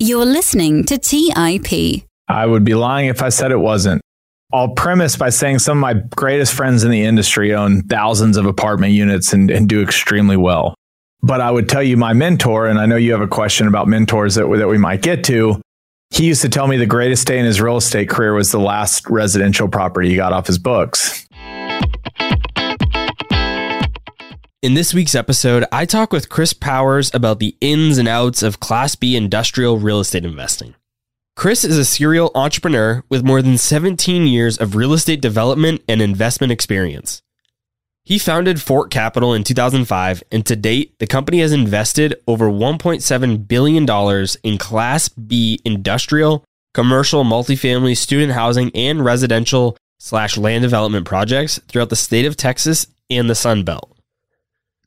You're listening to TIP. I would be lying if I said it wasn't. I'll premise by saying some of my greatest friends in the industry own thousands of apartment units and, and do extremely well. But I would tell you my mentor, and I know you have a question about mentors that, that we might get to. He used to tell me the greatest day in his real estate career was the last residential property he got off his books. In this week's episode, I talk with Chris Powers about the ins and outs of Class B industrial real estate investing. Chris is a serial entrepreneur with more than 17 years of real estate development and investment experience. He founded Fort Capital in 2005, and to date, the company has invested over $1.7 billion in Class B industrial, commercial, multifamily, student housing, and residential slash land development projects throughout the state of Texas and the Sun Belt.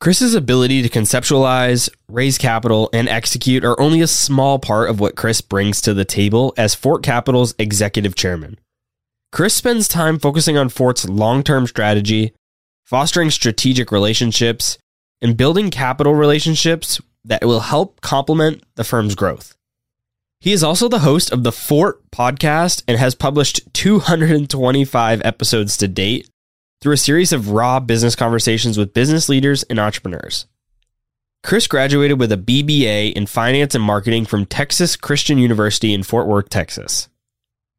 Chris's ability to conceptualize, raise capital, and execute are only a small part of what Chris brings to the table as Fort Capital's executive chairman. Chris spends time focusing on Fort's long term strategy, fostering strategic relationships, and building capital relationships that will help complement the firm's growth. He is also the host of the Fort podcast and has published 225 episodes to date through a series of raw business conversations with business leaders and entrepreneurs. Chris graduated with a BBA in finance and marketing from Texas Christian University in Fort Worth, Texas.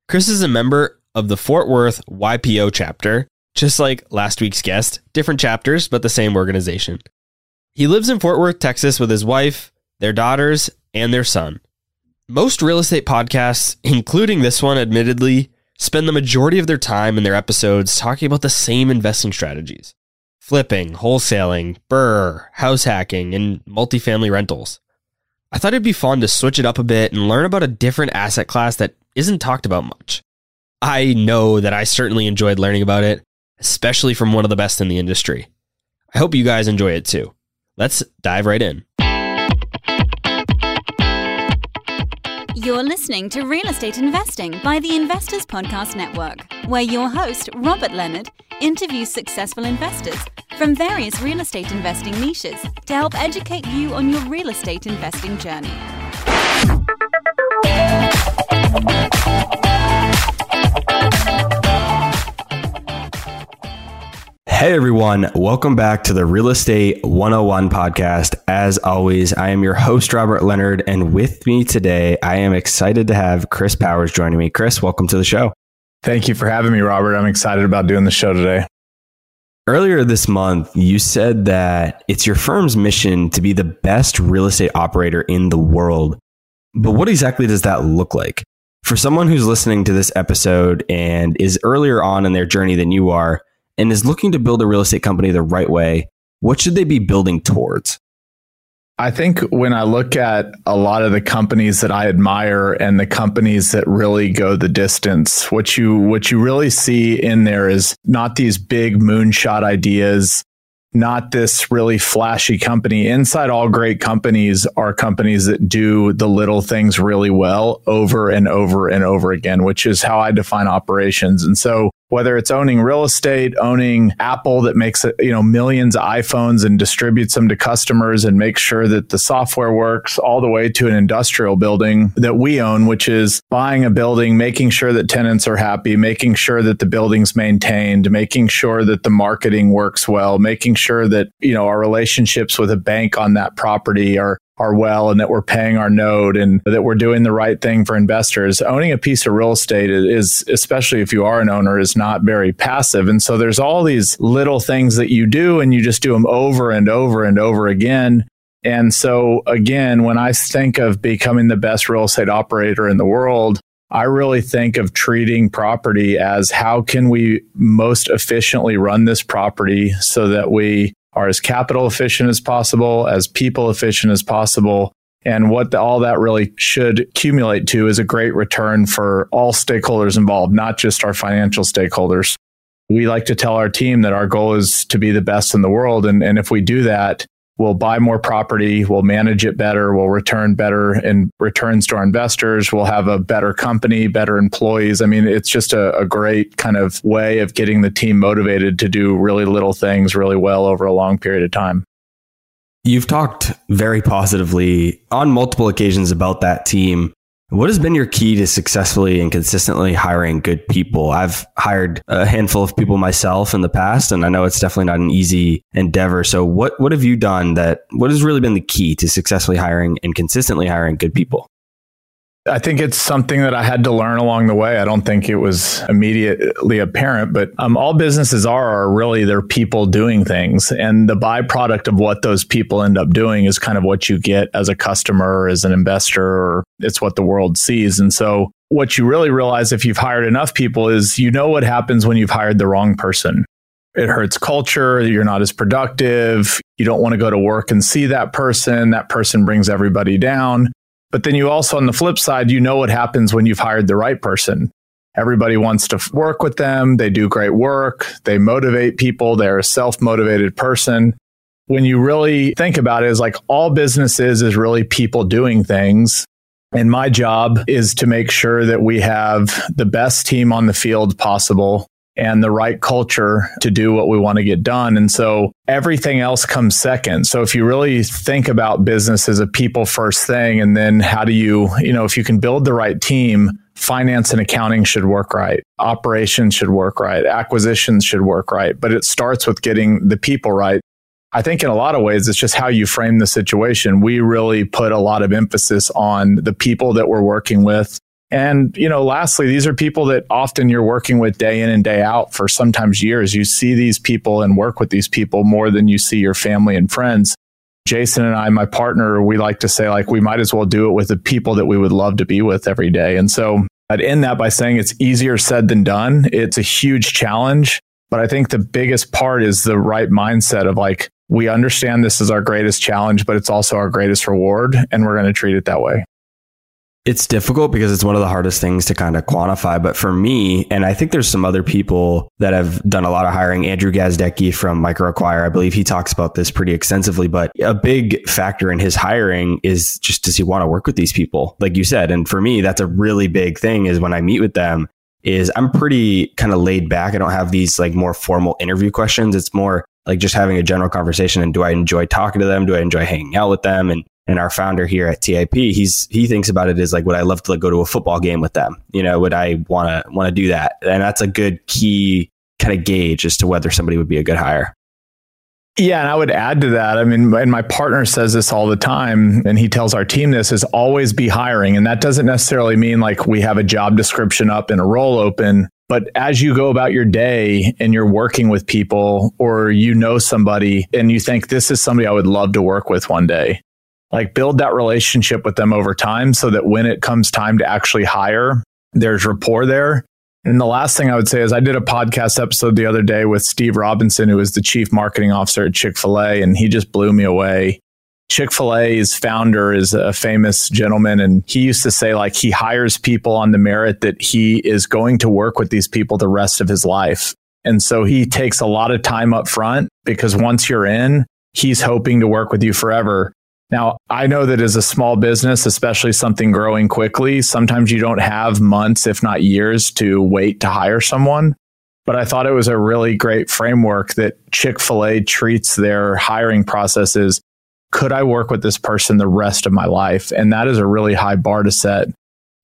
Chris is a member of the Fort Worth YPO chapter, just like last week's guest, different chapters, but the same organization. He lives in Fort Worth, Texas with his wife, their daughters, and their son. Most real estate podcasts, including this one, admittedly, spend the majority of their time in their episodes talking about the same investing strategies flipping, wholesaling, BRRRR, house hacking, and multifamily rentals. I thought it'd be fun to switch it up a bit and learn about a different asset class that isn't talked about much. I know that I certainly enjoyed learning about it, especially from one of the best in the industry. I hope you guys enjoy it too. Let's dive right in. You're listening to Real Estate Investing by the Investors Podcast Network, where your host, Robert Leonard, interviews successful investors from various real estate investing niches to help educate you on your real estate investing journey. Hey everyone, welcome back to the Real Estate 101 podcast. As always, I am your host, Robert Leonard, and with me today, I am excited to have Chris Powers joining me. Chris, welcome to the show. Thank you for having me, Robert. I'm excited about doing the show today. Earlier this month, you said that it's your firm's mission to be the best real estate operator in the world. But what exactly does that look like? For someone who's listening to this episode and is earlier on in their journey than you are, and is looking to build a real estate company the right way, what should they be building towards? I think when I look at a lot of the companies that I admire and the companies that really go the distance, what you what you really see in there is not these big moonshot ideas, not this really flashy company. Inside all great companies are companies that do the little things really well over and over and over again, which is how I define operations. And so whether it's owning real estate, owning Apple that makes you know millions of iPhones and distributes them to customers and makes sure that the software works all the way to an industrial building that we own, which is buying a building, making sure that tenants are happy, making sure that the building's maintained, making sure that the marketing works well, making sure that, you know, our relationships with a bank on that property are are well and that we're paying our node and that we're doing the right thing for investors. Owning a piece of real estate is, especially if you are an owner, is not very passive. And so there's all these little things that you do and you just do them over and over and over again. And so again, when I think of becoming the best real estate operator in the world, I really think of treating property as how can we most efficiently run this property so that we are as capital efficient as possible, as people efficient as possible. And what the, all that really should accumulate to is a great return for all stakeholders involved, not just our financial stakeholders. We like to tell our team that our goal is to be the best in the world. And, and if we do that, we'll buy more property, we'll manage it better, we'll return better in returns to our investors, we'll have a better company, better employees. I mean, it's just a, a, great kind of way of getting the team motivated to do really little things really well over a long period of time. You've talked very positively on multiple occasions about that team. What has been your key to successfully and consistently hiring good people? I've hired a handful of people myself in the past, and I know it's definitely not an easy endeavor. So, what what have you done that? What has really been the key to successfully hiring and consistently hiring good people? I think it's something that I had to learn along the way. I don't think it was immediately apparent, but um, all businesses are, are really they're people doing things. And the byproduct of what those people end up doing is kind of what you get as a customer as an investor, or it's what the world sees. And so what you really realize if you've hired enough people is you know what happens when you've hired the wrong person. It hurts culture. You're not as productive. You don't want to go to work and see that person. That person brings everybody down. But then you also, on the flip side, you know what happens when you've hired the right person. Everybody wants to work with them. They do great work. They motivate people. They're a self motivated person. When you really think about it, is like all businesses is really people doing things. And my job is to make sure that we have the best team on the field possible and the right culture to do what we want to get done. And so everything else comes second. So if you really think about business as a people first thing, and then how do you, you know, if you can build the right team, finance and accounting should work right, operations should work right, acquisitions should work right. But it starts with getting the people right. I think in a lot of ways, it's just how you frame the situation. We really put a lot of emphasis on the people that we're working with, and, you know, lastly, these are people that often you're working with day in and day out for sometimes years. You see these people and work with these people more than you see your family and friends. Jason and I, my partner, we like to say, like, we might as well do it with the people that we would love to be with every day. And so I'd end that by saying it's easier said than done. It's a huge challenge. But I think the biggest part is the right mindset of like, we understand this is our greatest challenge, but it's also our greatest reward. And we're going to treat it that way. It's difficult because it's one of the hardest things to kind of quantify. But for me, and I think there's some other people that have done a lot of hiring. Andrew Gazdecki from MicroAcquire, I believe he talks about this pretty extensively. But a big factor in his hiring is just does he want to work with these people, like you said. And for me, that's a really big thing. Is when I meet with them, is I'm pretty kind of laid back. I don't have these like more formal interview questions. It's more like just having a general conversation. And do I enjoy talking to them? Do I enjoy hanging out with them? And and our founder here at TIP, he's he thinks about it as like, would I love to like, go to a football game with them? You know, would I want to want to do that? And that's a good key kind of gauge as to whether somebody would be a good hire. Yeah, and I would add to that. I mean, and my partner says this all the time, and he tells our team this is always be hiring. And that doesn't necessarily mean like we have a job description up and a role open. But as you go about your day and you're working with people or you know somebody and you think this is somebody I would love to work with one day, like build that relationship with them over time so that when it comes time to actually hire, there's rapport there. And the last thing I would say is I did a podcast episode the other day with Steve Robinson, who is the chief marketing officer at Chick fil A, and he just blew me away. Chick fil A's founder is a famous gentleman, and he used to say, like, he hires people on the merit that he is going to work with these people the rest of his life. And so he takes a lot of time up front because once you're in, he's hoping to work with you forever. Now, I know that as a small business, especially something growing quickly, sometimes you don't have months, if not years, to wait to hire someone. But I thought it was a really great framework that Chick fil A treats their hiring processes. Could I work with this person the rest of my life? And that is a really high bar to set.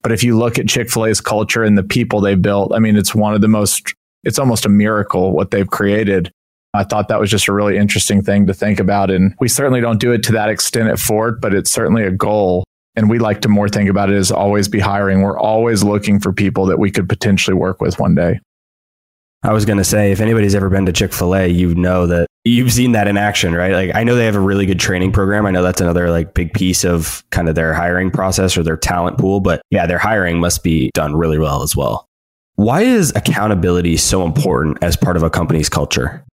But if you look at Chick fil A's culture and the people they built, I mean, it's one of the most, it's almost a miracle what they've created. I thought that was just a really interesting thing to think about. And we certainly don't do it to that extent at Fort, but it's certainly a goal. And we like to more think about it as always be hiring. We're always looking for people that we could potentially work with one day. I was going to say, if anybody's ever been to Chick fil A, you know that you've seen that in action, right? Like, I know they have a really good training program. I know that's another like big piece of kind of their hiring process or their talent pool. But yeah, their hiring must be done really well as well. Why is accountability so important as part of a company's culture?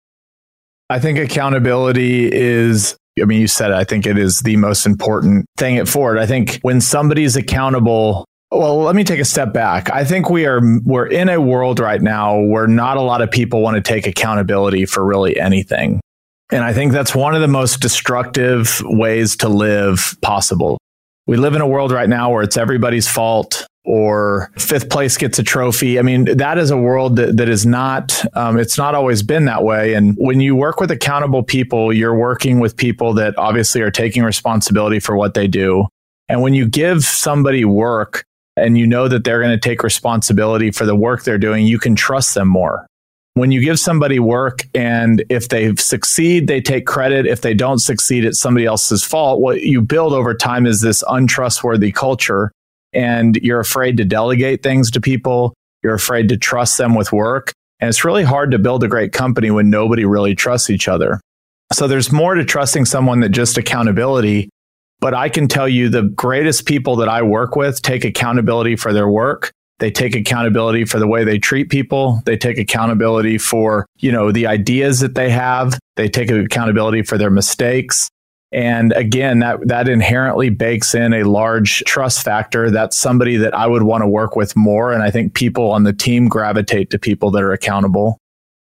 I think accountability is I mean, you said it. I think it is the most important thing at Fort. I think when somebody's accountable, well, let me take a step back. I think we are we're in a world right now where not a lot of people want to take accountability for really anything. And I think that's one of the most destructive ways to live possible. We live in a world right now where it's everybody's fault or fifth place gets a trophy. I mean, that is a world that, that is not, um, it's not always been that way. And when you work with accountable people, you're working with people that obviously are taking responsibility for what they do. And when you give somebody work, and you know that they're going to take responsibility for the work they're doing, you can trust them more. When you give somebody work and if they succeed, they take credit. If they don't succeed, it's somebody else's fault. What you build over time is this untrustworthy culture and you're afraid to delegate things to people. You're afraid to trust them with work. And it's really hard to build a great company when nobody really trusts each other. So there's more to trusting someone than just accountability. But I can tell you the greatest people that I work with take accountability for their work. They take accountability for the way they treat people. They take accountability for, you know, the ideas that they have. They take accountability for their mistakes. And again, that, that inherently bakes in a large trust factor. That's somebody that I would want to work with more. And I think people on the team gravitate to people that are accountable.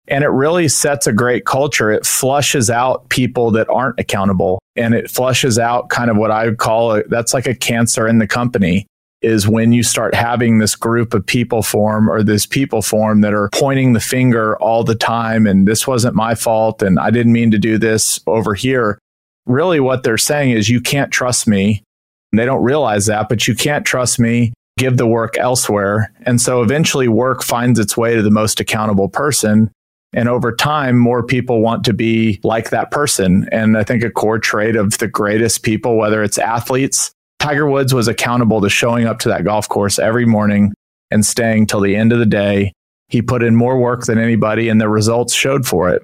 And it really sets a great culture. It flushes out people that aren't accountable and it flushes out kind of what I would call it. That's like a cancer in the company is when you start having this group of people form or this people form that are pointing the finger all the time. And this wasn't my fault. And I didn't mean to do this over here really what they're saying is you can't trust me. And they don't realize that, but you can't trust me. Give the work elsewhere. And so eventually work finds its way to the most accountable person. And over time, more people want to be like that person. And I think a core trait of the greatest people, whether it's athletes, Tiger Woods was accountable to showing up to that golf course every morning and staying till the end of the day. He put in more work than anybody, and the results showed for it.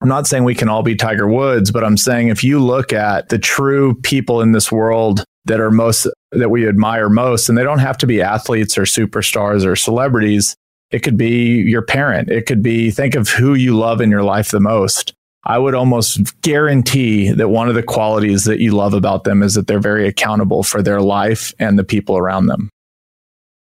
I'm not saying we can all be Tiger Woods, but I'm saying if you look at the true people in this world that are most that we admire most, and they don't have to be athletes or superstars or celebrities. It could be your parent. It could be think of who you love in your life the most. I would almost guarantee that one of the qualities that you love about them is that they're very accountable for their life and the people around them.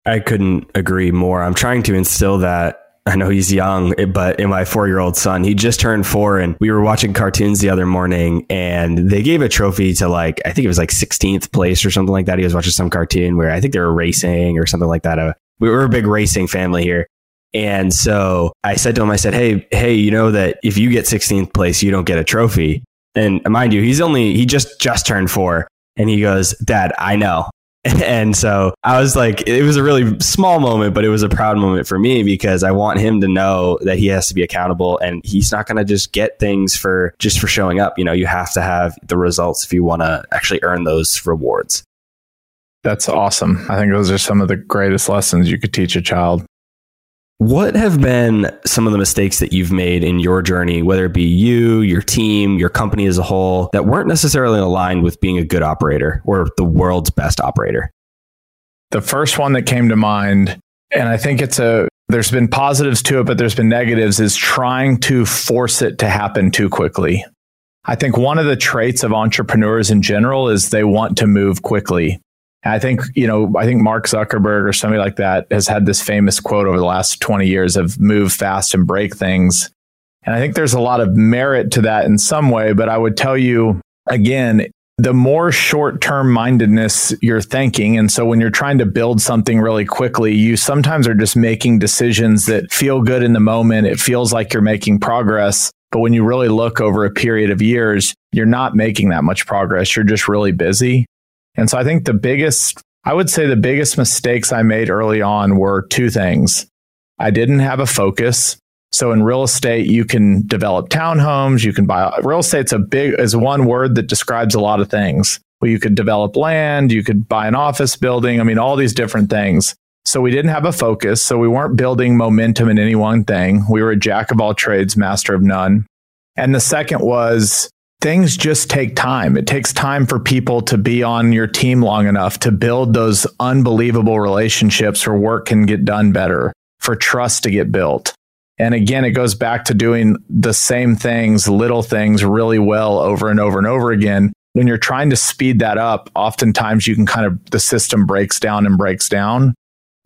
I couldn't agree more. I'm trying to instill that I know he's young, but in my four year old son, he just turned four and we were watching cartoons the other morning and they gave a trophy to like, I think it was like 16th place or something like that. He was watching some cartoon where I think they were racing or something like that. Uh, we were a big racing family here. And so I said to him, I said, Hey, hey, you know that if you get 16th place, you don't get a trophy. And mind you, he's only, he just, just turned four. And he goes, Dad, I know. And so I was like, it was a really small moment, but it was a proud moment for me because I want him to know that he has to be accountable and he's not going to just get things for just for showing up. You know, you have to have the results if you want to actually earn those rewards. That's awesome. I think those are some of the greatest lessons you could teach a child. What have been some of the mistakes that you've made in your journey, whether it be you, your team, your company as a whole, that weren't necessarily aligned with being a good operator or the world's best operator? The first one that came to mind, and I think it's a, there's been positives to it, but there's been negatives, is trying to force it to happen too quickly. I think one of the traits of entrepreneurs in general is they want to move quickly. I think, you know, I think Mark Zuckerberg or somebody like that has had this famous quote over the last 20 years of move fast and break things. And I think there's a lot of merit to that in some way. But I would tell you again, the more short term mindedness you're thinking. And so when you're trying to build something really quickly, you sometimes are just making decisions that feel good in the moment. It feels like you're making progress. But when you really look over a period of years, you're not making that much progress. You're just really busy. And so I think the biggest, I would say the biggest mistakes I made early on were two things. I didn't have a focus. So in real estate, you can develop townhomes, you can buy real estate's a big is one word that describes a lot of things. Well, you could develop land, you could buy an office building, I mean all these different things. So we didn't have a focus, so we weren't building momentum in any one thing. We were a jack of all trades, master of none. And the second was things just take time. It takes time for people to be on your team long enough to build those unbelievable relationships where work can get done better, for trust to get built. And again, it goes back to doing the same things, little things really well over and over and over again. When you're trying to speed that up, oftentimes you can kind of, the system breaks down and breaks down.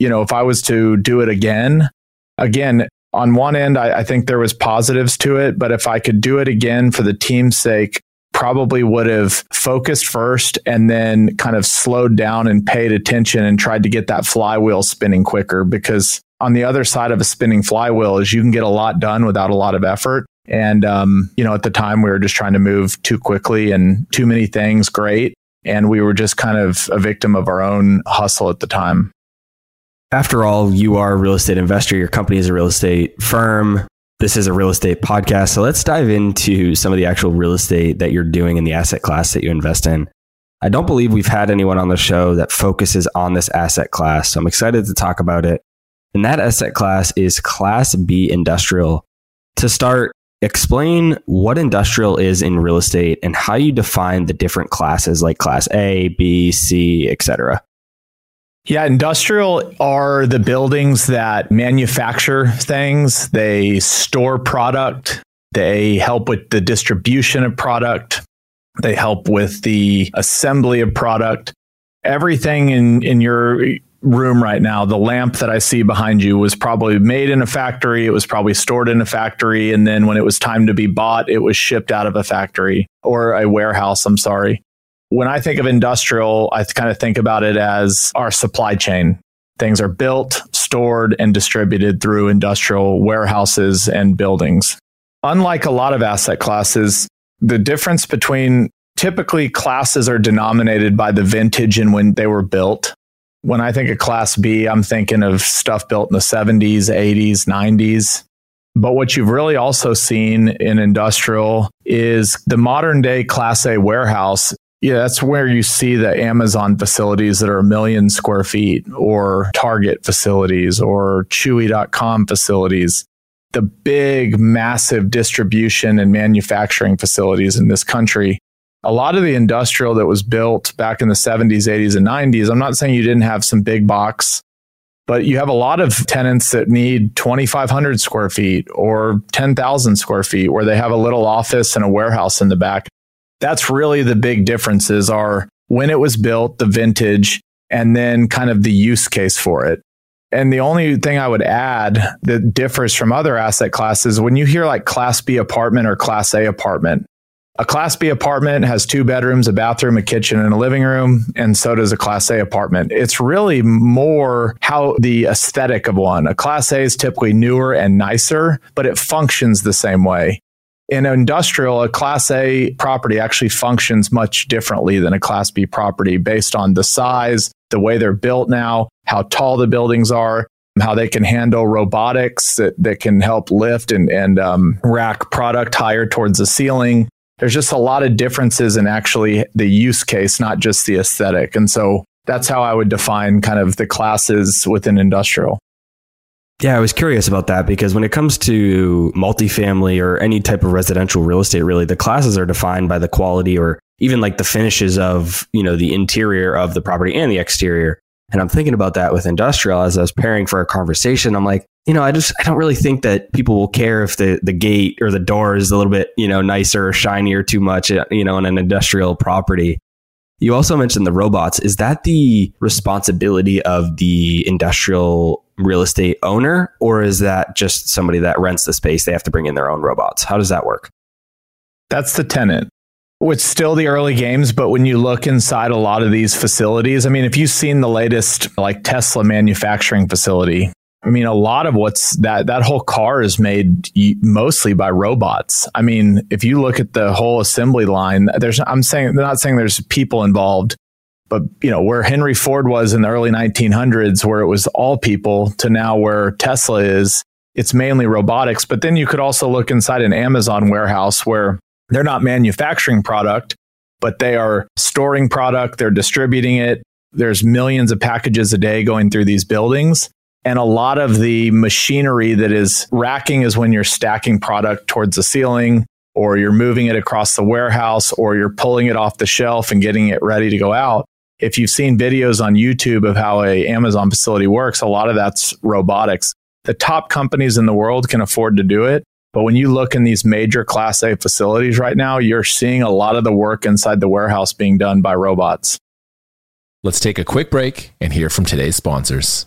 You know, if I was to do it again, again, on one end, I, I, think there was positives to it, but if I could do it again for the team's sake, probably would have focused first and then kind of slowed down and paid attention and tried to get that flywheel spinning quicker because on the other side of a spinning flywheel is you can get a lot done without a lot of effort. And, um, you know, at the time we were just trying to move too quickly and too many things great. And we were just kind of a victim of our own hustle at the time. After all, you are a real estate investor, your company is a real estate firm. This is a real estate podcast. So let's dive into some of the actual real estate that you're doing in the asset class that you invest in. I don't believe we've had anyone on the show that focuses on this asset class. So I'm excited to talk about it. And that asset class is Class B industrial. To start, explain what industrial is in real estate and how you define the different classes like Class A, B, C, etc. Yeah, industrial are the buildings that manufacture things, they store product, they help with the distribution of product, they help with the assembly of product. Everything in, in your room right now, the lamp that I see behind you was probably made in a factory. It was probably stored in a factory. And then when it was time to be bought, it was shipped out of a factory or a warehouse. I'm sorry. When I think of industrial, I kind of think about it as our supply chain. Things are built, stored, and distributed through industrial warehouses and buildings. Unlike a lot of asset classes, the difference between typically classes are denominated by the vintage and when they were built. When I think of class B, I'm thinking of stuff built in the 70s, 80s, 90s. But what you've really also seen in industrial is the modern day class A warehouse yeah, that's where you see the Amazon facilities that are a million square feet or Target facilities or Chewy.com facilities. The big, massive distribution and manufacturing facilities in this country. A lot of the industrial that was built back in the 70s, 80s, and 90s, I'm not saying you didn't have some big box, but you have a lot of tenants that need 2,500 square feet or 10,000 square feet where they have a little office and a warehouse in the back that's really the big differences are when it was built, the vintage, and then kind of the use case for it. And the only thing I would add that differs from other asset classes, when you hear like Class B apartment or Class A apartment, a Class B apartment has two bedrooms, a bathroom, a kitchen, and a living room, and so does a Class A apartment. It's really more how the aesthetic of one. A Class A is typically newer and nicer, but it functions the same way in industrial, a class A property actually functions much differently than a class B property based on the size, the way they're built now, how tall the buildings are, how they can handle robotics that, that can help lift and, and um, rack product higher towards the ceiling. There's just a lot of differences in actually the use case, not just the aesthetic. And so that's how I would define kind of the classes within industrial. Yeah, I was curious about that because when it comes to multifamily or any type of residential real estate, really, the classes are defined by the quality or even like the finishes of, you know, the interior of the property and the exterior. And I'm thinking about that with industrial as I was preparing for a conversation. I'm like, you know, I just I don't really think that people will care if the the gate or the door is a little bit, you know, nicer or shinier too much, you know, in an industrial property. You also mentioned the robots. Is that the responsibility of the industrial real estate owner, or is that just somebody that rents the space? They have to bring in their own robots. How does that work? That's the tenant. It's still the early games, but when you look inside a lot of these facilities, I mean, if you've seen the latest like Tesla manufacturing facility, I mean, a lot of what's that that whole car is made mostly by robots. I mean, if you look at the whole assembly line, there's I'm saying not saying there's people involved, but you know where Henry Ford was in the early 1900s, where it was all people, to now where Tesla is, it's mainly robotics. But then you could also look inside an Amazon warehouse where they're not manufacturing product, but they are storing product, they're distributing it. There's millions of packages a day going through these buildings. And a lot of the machinery that is racking is when you're stacking product towards the ceiling or you're moving it across the warehouse or you're pulling it off the shelf and getting it ready to go out if you've seen videos on YouTube of how a Amazon facility works, a lot of that's robotics. The top companies in the world can afford to do it. But when you look in these major class A facilities right now, you're seeing a lot of the work inside the warehouse being done by robots. Let's take a quick break and hear from today's sponsors.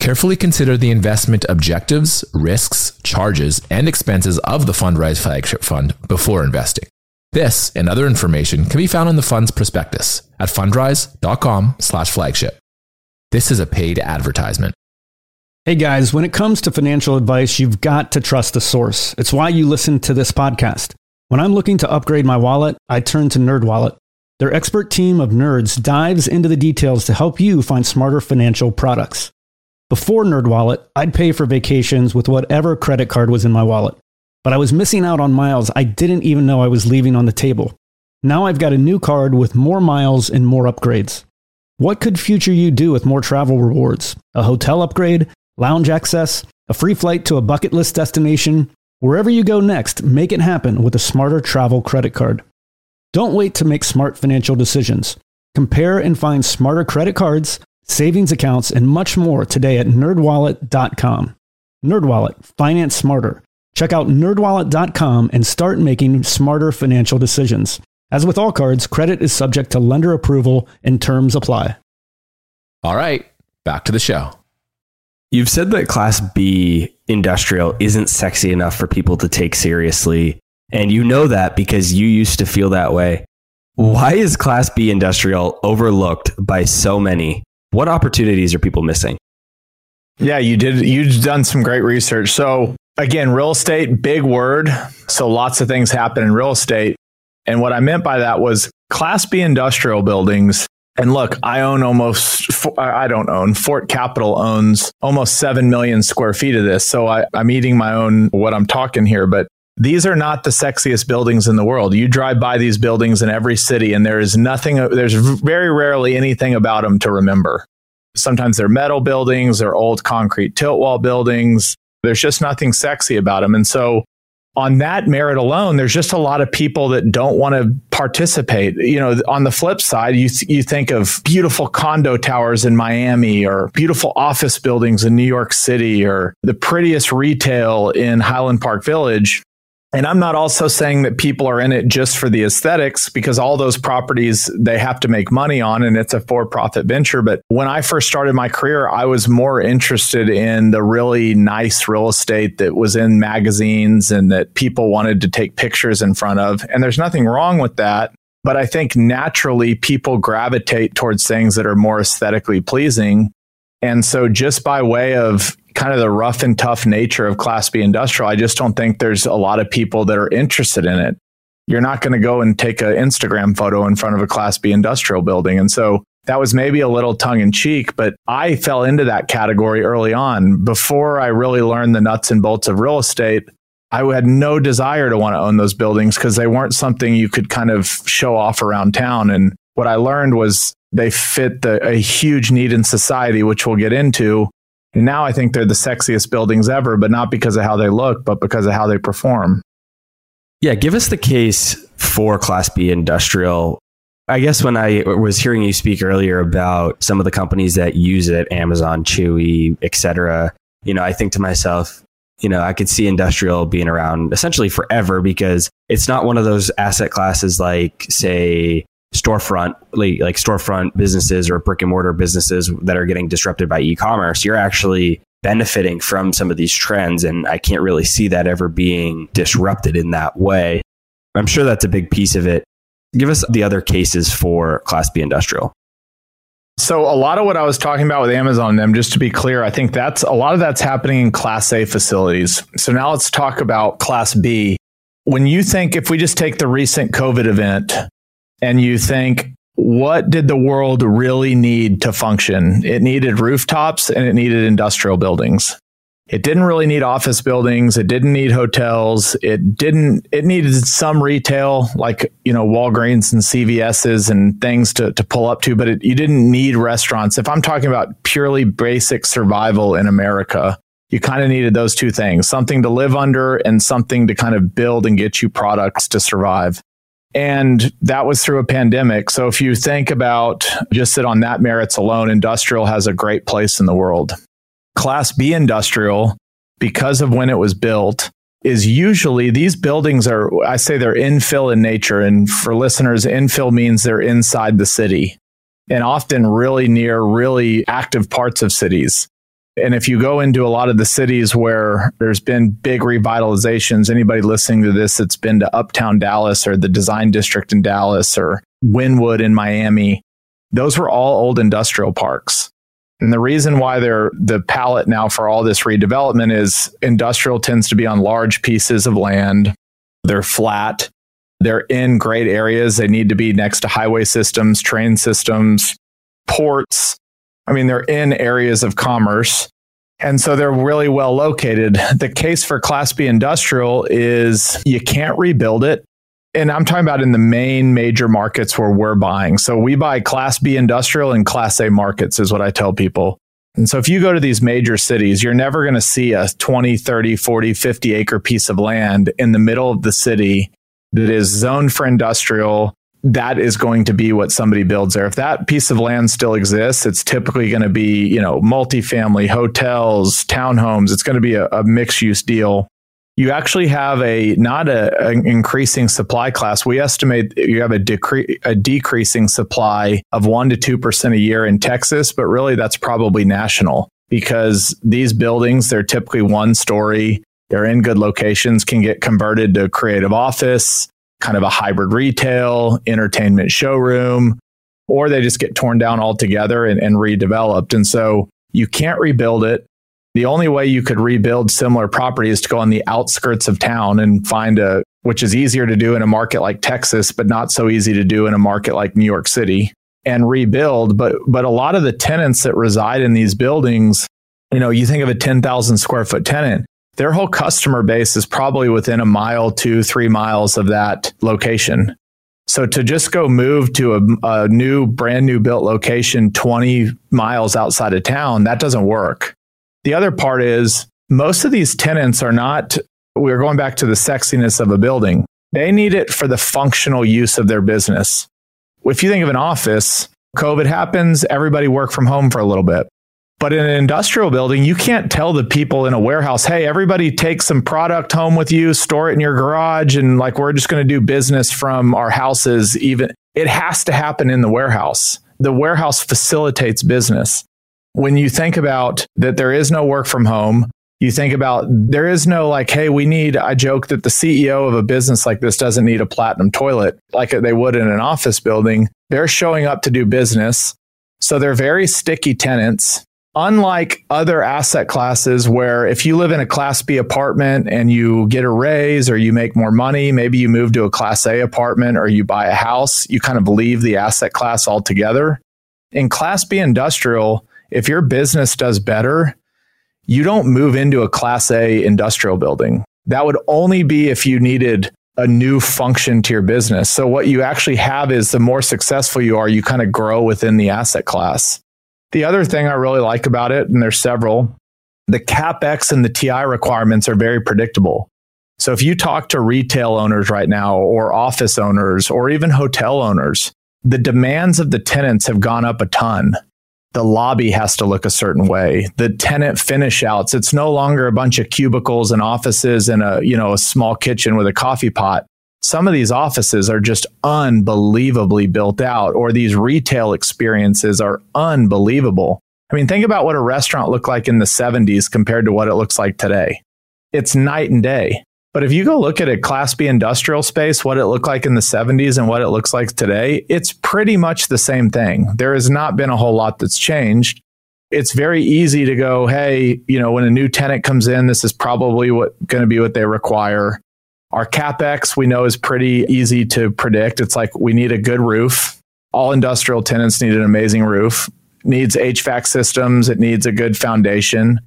Carefully consider the investment objectives, risks, charges, and expenses of the Fundrise flagship fund before investing. This and other information can be found in the fund's prospectus at fundrise.com slash flagship. This is a paid advertisement. Hey guys, when it comes to financial advice, you've got to trust the source. It's why you listen to this podcast. When I'm looking to upgrade my wallet, I turn to NerdWallet. Their expert team of nerds dives into the details to help you find smarter financial products. Before NerdWallet, I'd pay for vacations with whatever credit card was in my wallet, but I was missing out on miles I didn't even know I was leaving on the table. Now I've got a new card with more miles and more upgrades. What could future you do with more travel rewards? A hotel upgrade? lounge access, a free flight to a bucket list destination. Wherever you go next, make it happen with a smarter travel credit card. Don't wait to make smart financial decisions. Compare and find smarter credit cards, savings accounts, and much more today at nerdwallet.com. Nerdwallet, finance smarter. Check out nerdwallet.com and start making smarter financial decisions. As with all cards, credit is subject to lender approval and terms apply. All right, back to the show. You've said that Class B industrial isn't sexy enough for people to take seriously. And you know that because you used to feel that way. Why is Class B industrial overlooked by so many? What opportunities are people missing? Yeah, you did. You've done some great research. So, again, real estate, big word. So, lots of things happen in real estate. And what I meant by that was Class B industrial buildings and look, I own almost, I don't own, Fort Capital owns almost 7 million square feet of this. So I, I'm eating my own what I'm talking here. But these are not the sexiest buildings in the world. You drive by these buildings in every city, and there is nothing, there's very rarely anything about them to remember. Sometimes they're metal buildings, they're old concrete tilt wall buildings. There's just nothing sexy about them. And so on that merit alone, there's just a lot of people that don't want to participate. You know, on the flip side, you you think of beautiful condo towers in Miami or beautiful office buildings in New York City or the prettiest retail in Highland Park Village. And I'm not also saying that people are in it just for the aesthetics because all those properties they have to make money on and it's a for profit venture. But when I first started my career, I was more interested in the really nice real estate that was in magazines and that people wanted to take pictures in front of. And there's nothing wrong with that. But I think naturally people gravitate towards things that are more aesthetically pleasing. And so, just by way of kind of the rough and tough nature of Class B industrial, I just don't think there's a lot of people that are interested in it. You're not going to go and take an Instagram photo in front of a Class B industrial building. And so that was maybe a little tongue in cheek, but I fell into that category early on. Before I really learned the nuts and bolts of real estate, I had no desire to want to own those buildings because they weren't something you could kind of show off around town. And what I learned was they fit the, a huge need in society, which we'll get into. And now I think they're the sexiest buildings ever, but not because of how they look, but because of how they perform. Yeah, give us the case for Class B industrial. I guess when I was hearing you speak earlier about some of the companies that use it, Amazon, Chewy, etc., you know, I think to myself, you know, I could see industrial being around essentially forever because it's not one of those asset classes like, say, storefront like, storefront businesses or brick and mortar businesses that are getting disrupted by e-commerce you're actually benefiting from some of these trends and i can't really see that ever being disrupted in that way i'm sure that's a big piece of it give us the other cases for class b industrial So a lot of what I was talking about with Amazon them, just to be clear, I think that's a lot of that's happening in class A facilities. So now let's talk about class B. When you think if we just take the recent COVID event and you think what did the world really need to function? It needed rooftops and it needed industrial buildings. It didn't really need office buildings. It didn't need hotels. It didn't, it needed some retail like, you know, Walgreens and CVS's and things to, to pull up to, but it, you didn't need restaurants. If I'm talking about purely basic survival in America, you kind of needed those two things, something to live under and something to kind of build and get you products to survive. And that was through a pandemic. So if you think about just that on that merits alone, industrial has a great place in the world. Class B industrial, because of when it was built, is usually these buildings are, I say they're infill in nature. And for listeners, infill means they're inside the city and often really near really active parts of cities. And if you go into a lot of the cities where there's been big revitalizations, anybody listening to this that's been to Uptown Dallas or the Design District in Dallas or Wynwood in Miami, those were all old industrial parks. And the reason why they're the palette now for all this redevelopment is industrial tends to be on large pieces of land. They're flat. They're in great areas. They need to be next to highway systems, train systems, ports. I mean, they're in areas of commerce. And so they're really well located. The case for Class B industrial is you can't rebuild it and I'm talking about in the main major markets where we're buying. So we buy Class B industrial and Class A markets, is what I tell people. And so if you go to these major cities, you're never going to see a 20, 30, 40, 50 acre piece of land in the middle of the city that is zoned for industrial. That is going to be what somebody builds there. If that piece of land still exists, it's typically going to be, you know, multifamily, hotels, townhomes. It's going to be a, a mixed use deal you actually have a not a, an increasing supply class. We estimate you have a, decre- a decreasing supply of one to two percent a year in Texas, but really that's probably national because these buildings they're typically one story. They're in good locations, can get converted to creative office, kind of a hybrid retail, entertainment showroom, or they just get torn down altogether and, and redeveloped. And so you can't rebuild it. The only way you could rebuild similar property is to go on the outskirts of town and find a, which is easier to do in a market like Texas, but not so easy to do in a market like New York City and rebuild. But, but a lot of the tenants that reside in these buildings, you know, you think of a 10,000 square foot tenant, their whole customer base is probably within a mile, two, three miles of that location. So to just go move to a, a, new, brand new built location 20 miles outside of town, that doesn't work. The other part is most of these tenants are not, we're going back to the sexiness of a building. They need it for the functional use of their business. If you think of an office, COVID happens, everybody work from home for a little bit. But in an industrial building, you can't tell the people in a warehouse, hey, everybody take some product home with you, store it in your garage, and like we're just going to do business from our houses. Even it has to happen in the warehouse. The warehouse facilitates business when you think about that there is no work from home, you think about there is no like, hey, we need, I joke that the CEO of a business like this doesn't need a platinum toilet like they would in an office building. They're showing up to do business. So they're very sticky tenants. Unlike other asset classes where if you live in a class B apartment and you get a raise or you make more money, maybe you move to a class A apartment or you buy a house, you kind of leave the asset class altogether. In class B industrial, if your business does better, you don't move into a class A industrial building. That would only be if you needed a new function to your business. So what you actually have is the more successful you are, you kind of grow within the asset class. The other thing I really like about it, and there's several, the capex and the TI requirements are very predictable. So if you talk to retail owners right now or office owners or even hotel owners, the demands of the tenants have gone up a ton the lobby has to look a certain way. The tenant finish outs, it's no longer a bunch of cubicles and offices and a, you know, a small kitchen with a coffee pot. Some of these offices are just unbelievably built out or these retail experiences are unbelievable. I mean, think about what a restaurant looked like in the 70s compared to what it looks like today. It's night and day. But if you go look at a Class B industrial space, what it looked like in the 70s and what it looks like today, it's pretty much the same thing. There has not been a whole lot that's changed. It's very easy to go, hey, you know, when a new tenant comes in, this is probably what going to be what they require. Our capex we know is pretty easy to predict. It's like we need a good roof. All industrial tenants need an amazing roof. needs HVAC systems. It needs a good foundation.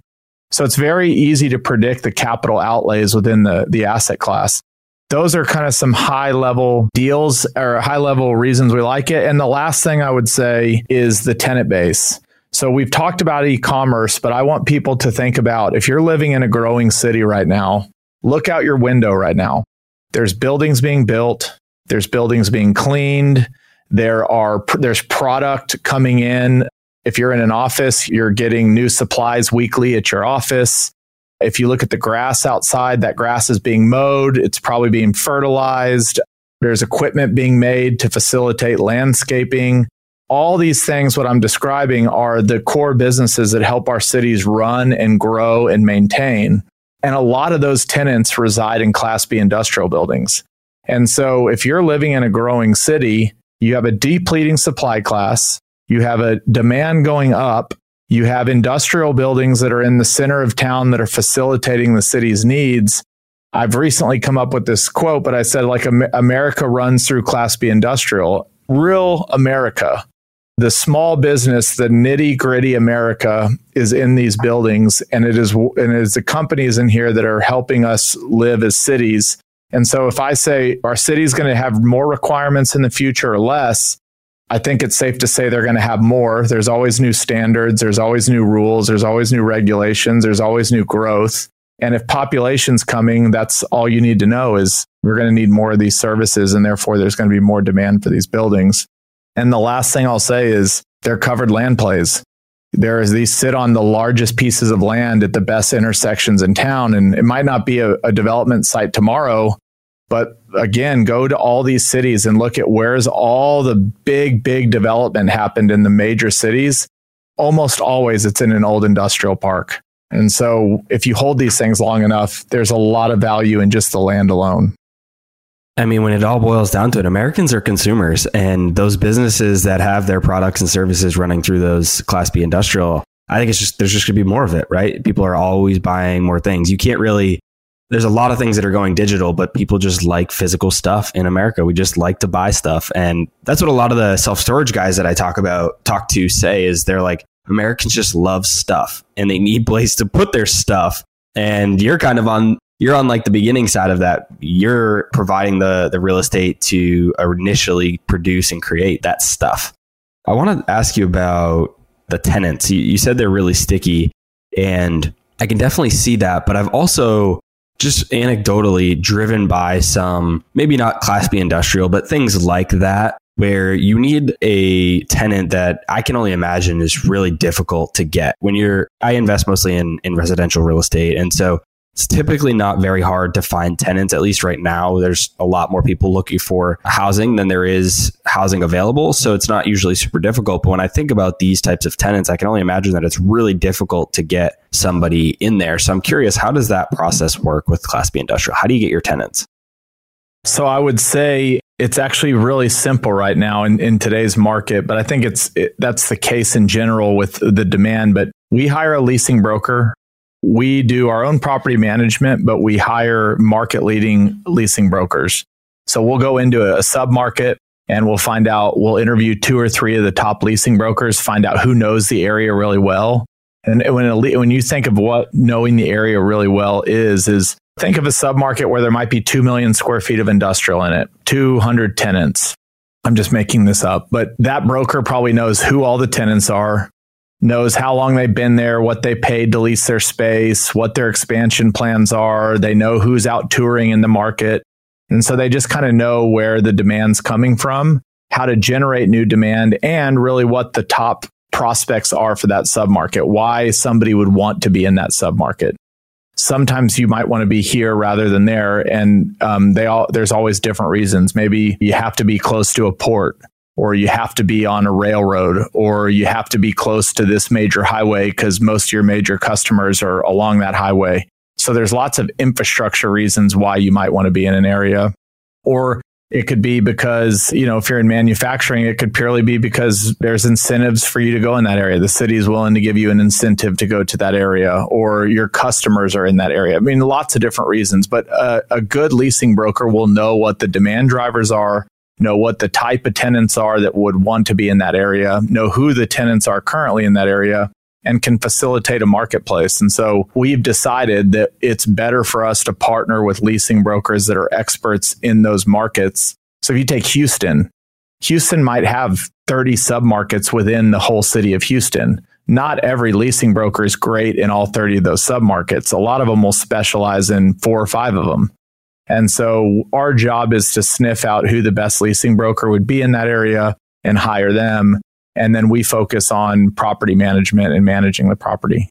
So it's very easy to predict the capital outlays within the, the asset class. Those are kind of some high level deals or high level reasons we like it. And the last thing I would say is the tenant base. So we've talked about e commerce, but I want people to think about if you're living in a growing city right now, look out your window right now. There's buildings being built, there's buildings being cleaned, there are there's product coming in if you're in an office, you're getting new supplies weekly at your office. If you look at the grass outside, that grass is being mowed. It's probably being fertilized. There's equipment being made to facilitate landscaping. All these things, what I'm describing, are the core businesses that help our cities run and grow and maintain. And a lot of those tenants reside in Class B industrial buildings. And so if you're living in a growing city, you have a depleting supply class you have a demand going up. You have industrial buildings that are in the center of town that are facilitating the city's needs. I've recently come up with this quote, but I said, like, America runs through Class B industrial. Real America, the small business, the nitty gritty America is in these buildings, and it is and it is the companies in here that are helping us live as cities. And so, if I say our city is going to have more requirements in the future or less, I think it's safe to say they're going to have more. There's always new standards, there's always new rules, there's always new regulations, there's always new growth. And if population's coming, that's all you need to know is we're going to need more of these services and therefore there's going to be more demand for these buildings. And the last thing I'll say is they're covered land plays. There is these sit on the largest pieces of land at the best intersections in town. And it might not be a, a development site tomorrow, but again, go to all these cities and look at where's all the big, big development happened in the major cities. Almost always it's in an old industrial park. And so if you hold these things long enough, there's a lot of value in just the land alone. I mean, when it all boils down to it, Americans are consumers, and those businesses that have their products and services running through those Class B industrial, I think it's just there's just going to be more of it, right? People are always buying more things. You can't really there's a lot of things that are going digital, but people just like physical stuff in America. We just like to buy stuff. And that's what a lot of the self storage guys that I talk about, talk to say is they're like, Americans just love stuff and they need place to put their stuff. And you're kind of on, you're on like the beginning side of that. You're providing the, the real estate to initially produce and create that stuff. I want to ask you about the tenants. You, you said they're really sticky and I can definitely see that, but I've also just anecdotally driven by some, maybe not Class B industrial, but things like that, where you need a tenant that I can only imagine is really difficult to get when you're, I invest mostly in, in residential real estate. And so it's typically not very hard to find tenants, at least right now. There's a lot more people looking for housing than there is housing available. So it's not usually super difficult. But when I think about these types of tenants, I can only imagine that it's really difficult to get somebody in there. So I'm curious, how does that process work with Class B industrial? How do you get your tenants? So I would say it's actually really simple right now in, in today's market, but I think it's it, that's the case in general with the demand. But we hire a leasing broker we do our own property management, but we hire market leading leasing brokers. So we'll go into a sub market and we'll find out, we'll interview two or three of the top leasing brokers, find out who knows the area really well. And when, a, when you think of what knowing the area really well is, is think of a sub market where there might be 2 million square feet of industrial in it, 200 tenants. I'm just making this up, but that broker probably knows who all the tenants are, knows how long they've been there, what they paid to lease their space, what their expansion plans are. They know who's out touring in the market. And so they just kind of know where the demand's coming from, how to generate new demand, and really what the top prospects are for that submarket, why somebody would want to be in that submarket. Sometimes you might want to be here rather than there, and um, they all there's always different reasons. Maybe you have to be close to a port or you have to be on a railroad, or you have to be close to this major highway because most of your major customers are along that highway. So there's lots of infrastructure reasons why you might want to be in an area. Or it could be because, you know, if you're in manufacturing, it could purely be because there's incentives for you to go in that area. The city is willing to give you an incentive to go to that area, or your customers are in that area. I mean, lots of different reasons, but a, a good leasing broker will know what the demand drivers are, know what the type of tenants are that would want to be in that area, know who the tenants are currently in that area, and can facilitate a marketplace. And so we've decided that it's better for us to partner with leasing brokers that are experts in those markets. So if you take Houston, Houston might have 30 submarkets within the whole city of Houston. Not every leasing broker is great in all 30 of those submarkets. A lot of them will specialize in four or five of them. And so our job is to sniff out who the best leasing broker would be in that area and hire them and then we focus on property management and managing the property.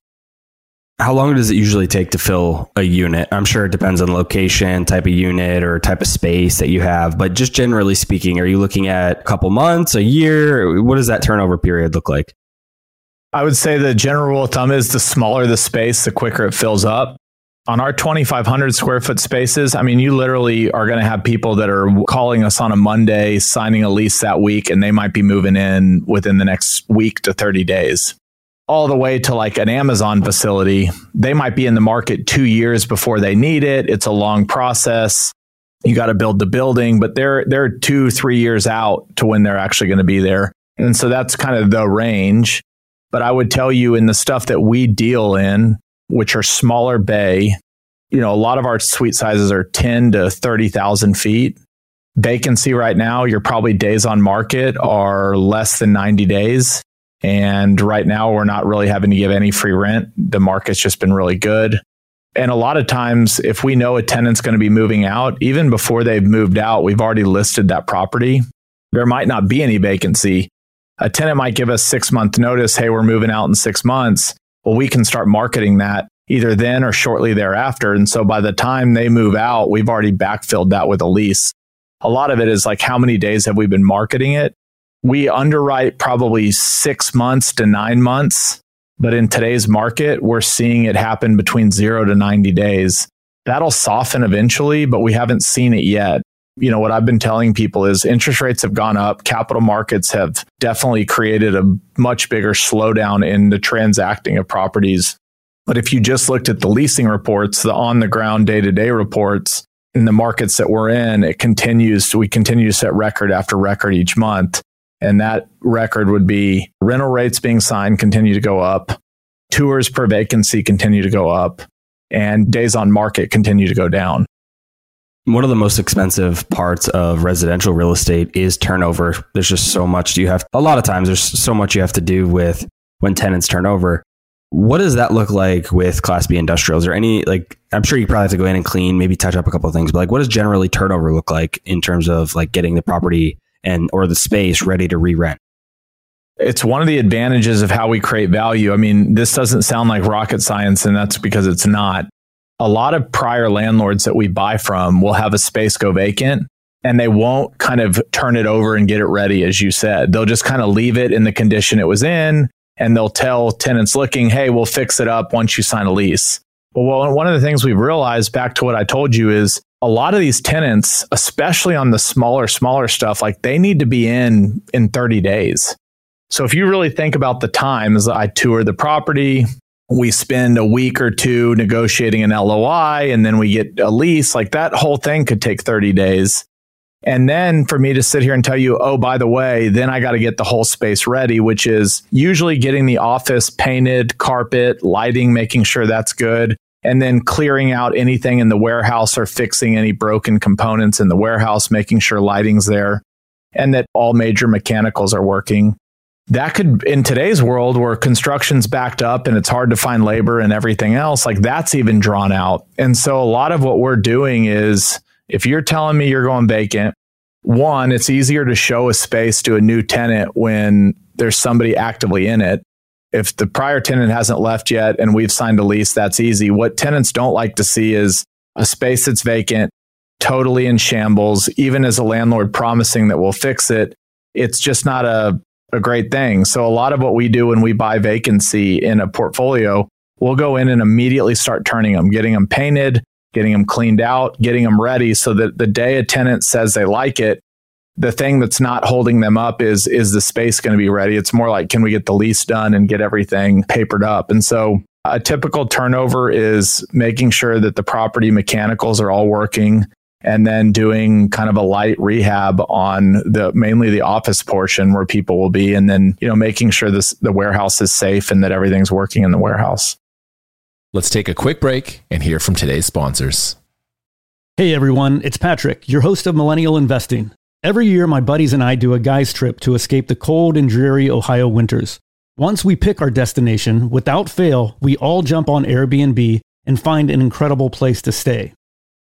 How long does it usually take to fill a unit? I'm sure it depends on location, type of unit, or type of space that you have. But just generally speaking, are you looking at a couple months, a year? What does that turnover period look like? I would say the general rule of thumb is the smaller the space, the quicker it fills up on our 2,500 square foot spaces, I mean, you literally are going to have people that are calling us on a Monday, signing a lease that week, and they might be moving in within the next week to 30 days. All the way to like an Amazon facility, they might be in the market two years before they need it. It's a long process. You got to build the building, but they're they're two, three years out to when they're actually going to be there. And so that's kind of the range. But I would tell you in the stuff that we deal in, which are smaller bay. You know, a lot of our suite sizes are 10 to 30,000 feet. Vacancy right now, your probably days on market are less than 90 days. And right now, we're not really having to give any free rent. The market's just been really good. And a lot of times, if we know a tenant's going to be moving out, even before they've moved out, we've already listed that property. There might not be any vacancy. A tenant might give us six month notice. Hey, we're moving out in six months well, we can start marketing that either then or shortly thereafter. And so by the time they move out, we've already backfilled that with a lease. A lot of it is like, how many days have we been marketing it? We underwrite probably six months to nine months. But in today's market, we're seeing it happen between zero to 90 days. That'll soften eventually, but we haven't seen it yet you know, what I've been telling people is interest rates have gone up. Capital markets have definitely created a much bigger slowdown in the transacting of properties. But if you just looked at the leasing reports, the on the ground day to day reports in the markets that we're in, it continues we continue to set record after record each month. And that record would be rental rates being signed continue to go up, tours per vacancy continue to go up, and days on market continue to go down one of the most expensive parts of residential real estate is turnover. There's just so much you have. A lot of times, there's so much you have to do with when tenants turn over. What does that look like with Class B industrials? Or any like? I'm sure you probably have to go in and clean, maybe touch up a couple of things. But like, what does generally turnover look like in terms of like getting the property and or the space ready to re-rent? It's one of the advantages of how we create value. I mean, this doesn't sound like rocket science, and that's because it's not a lot of prior landlords that we buy from will have a space go vacant and they won't kind of turn it over and get it ready, as you said. They'll just kind of leave it in the condition it was in and they'll tell tenants looking, hey, we'll fix it up once you sign a lease. Well, one of the things we've realized back to what I told you is a lot of these tenants, especially on the smaller, smaller stuff, like they need to be in in 30 days. So if you really think about the times I tour the property, we spend a week or two negotiating an LOI and then we get a lease, like that whole thing could take 30 days. And then for me to sit here and tell you, oh, by the way, then I got to get the whole space ready, which is usually getting the office painted, carpet, lighting, making sure that's good, and then clearing out anything in the warehouse or fixing any broken components in the warehouse, making sure lighting's there and that all major mechanicals are working that could in today's world where construction's backed up and it's hard to find labor and everything else like that's even drawn out. And so a lot of what we're doing is if you're telling me you're going vacant one it's easier to show a space to a new tenant when there's somebody actively in it. If the prior tenant hasn't left yet and we've signed a lease that's easy. What tenants don't like to see is a space that's vacant totally in shambles even as a landlord promising that we'll fix it. It's just not a a great thing. So a lot of what we do when we buy vacancy in a portfolio, we'll go in and immediately start turning them, getting them painted, getting them cleaned out, getting them ready so that the day a tenant says they like it, the thing that's not holding them up is is the space going to be ready? It's more like can we get the lease done and get everything papered up? And so a typical turnover is making sure that the property mechanicals are all working and then doing kind of a light rehab on the mainly the office portion where people will be and then you know making sure this the warehouse is safe and that everything's working in the warehouse Let's take a quick break and hear from today's sponsors. Hey everyone, it's Patrick, your host of Millennial Investing. Every year, my buddies and I do a guy's trip to escape the cold and dreary Ohio winters. Once we pick our destination, without fail, we all jump on Airbnb and find an incredible place to stay.